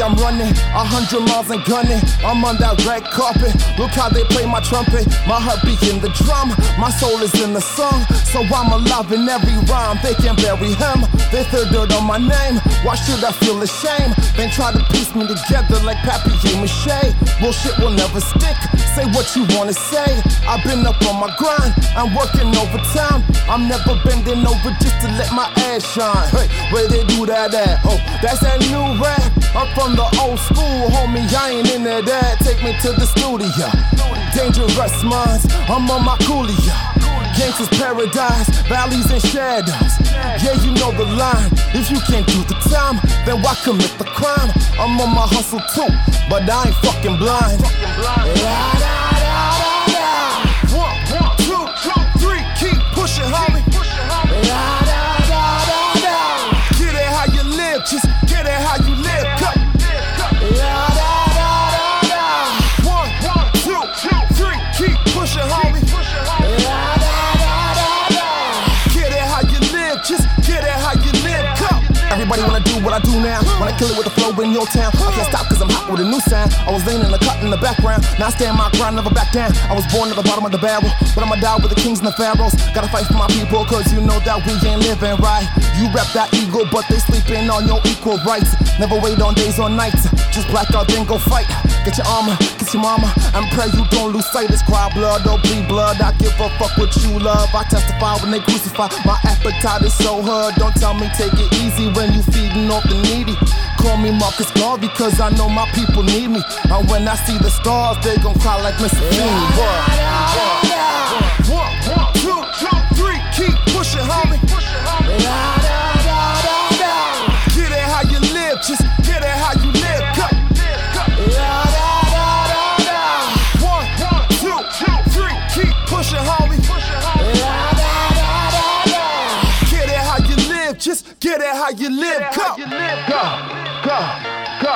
I'm running a hundred miles and gunning. I'm on that red carpet. Look how they play my trumpet. My heart beating the drum. My soul is in the song, so I'm alive in every rhyme. They can bury him. They throw dirt on my name. Why should I feel ashamed? Then try to piece me together like papier mache. Bullshit will never stick. Say what you wanna say. I've been up on my grind. I'm working overtime. I'm never bending over just to let my ass shine. Hey, where they do that at? Oh, that's that new rap. I'm from the old school, homie. I ain't in there. Dad, take me to the studio. Dangerous minds. I'm on my coolio. Gangsters paradise, valleys and shadows. Yeah, you know the line. If you can't do the time, then why commit the crime? I'm on my hustle too, but I ain't fucking blind. Yeah, I do now. Wanna kill it with the flow in your town. I can't stop cause I'm hot with a new sound. I was leaning the cut in the background. Now I stand my ground, never back down. I was born at the bottom of the barrel. But I'ma die with the kings and the pharaohs. Gotta fight for my people cause you know that we ain't living right. You rep that ego, but they sleeping on your equal rights. Never wait on days or nights. Just black out, then go fight. Get your armor, kiss your mama, and pray you don't lose sight. It's cry blood, don't bleed blood. I give a fuck what you love. I testify when they crucify. My appetite is so hard. Don't tell me take it easy when you feeding off the needy. Call me Marcus Garvey because I know my people need me. And when I see the stars, they gon' cry like Mr. Fiend. One, get it how you live. Come. Go, go, go,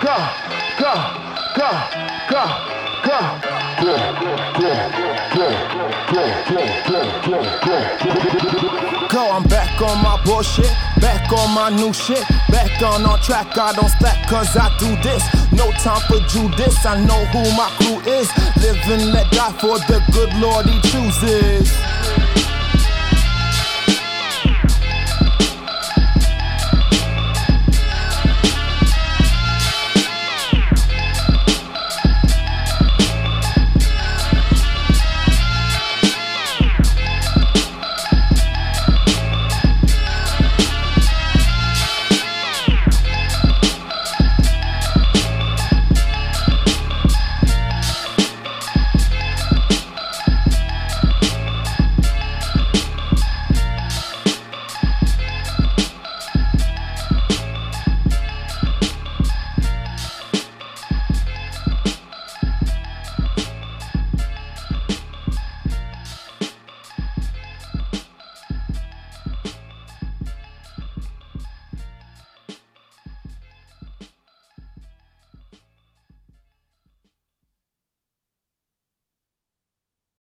go, go, go, go, Go, I'm back on my bullshit, back on my new shit, back on on track. I don't slack cause I do this. No time for Judas, I know who my crew is. Live and let die for the good Lord he chooses.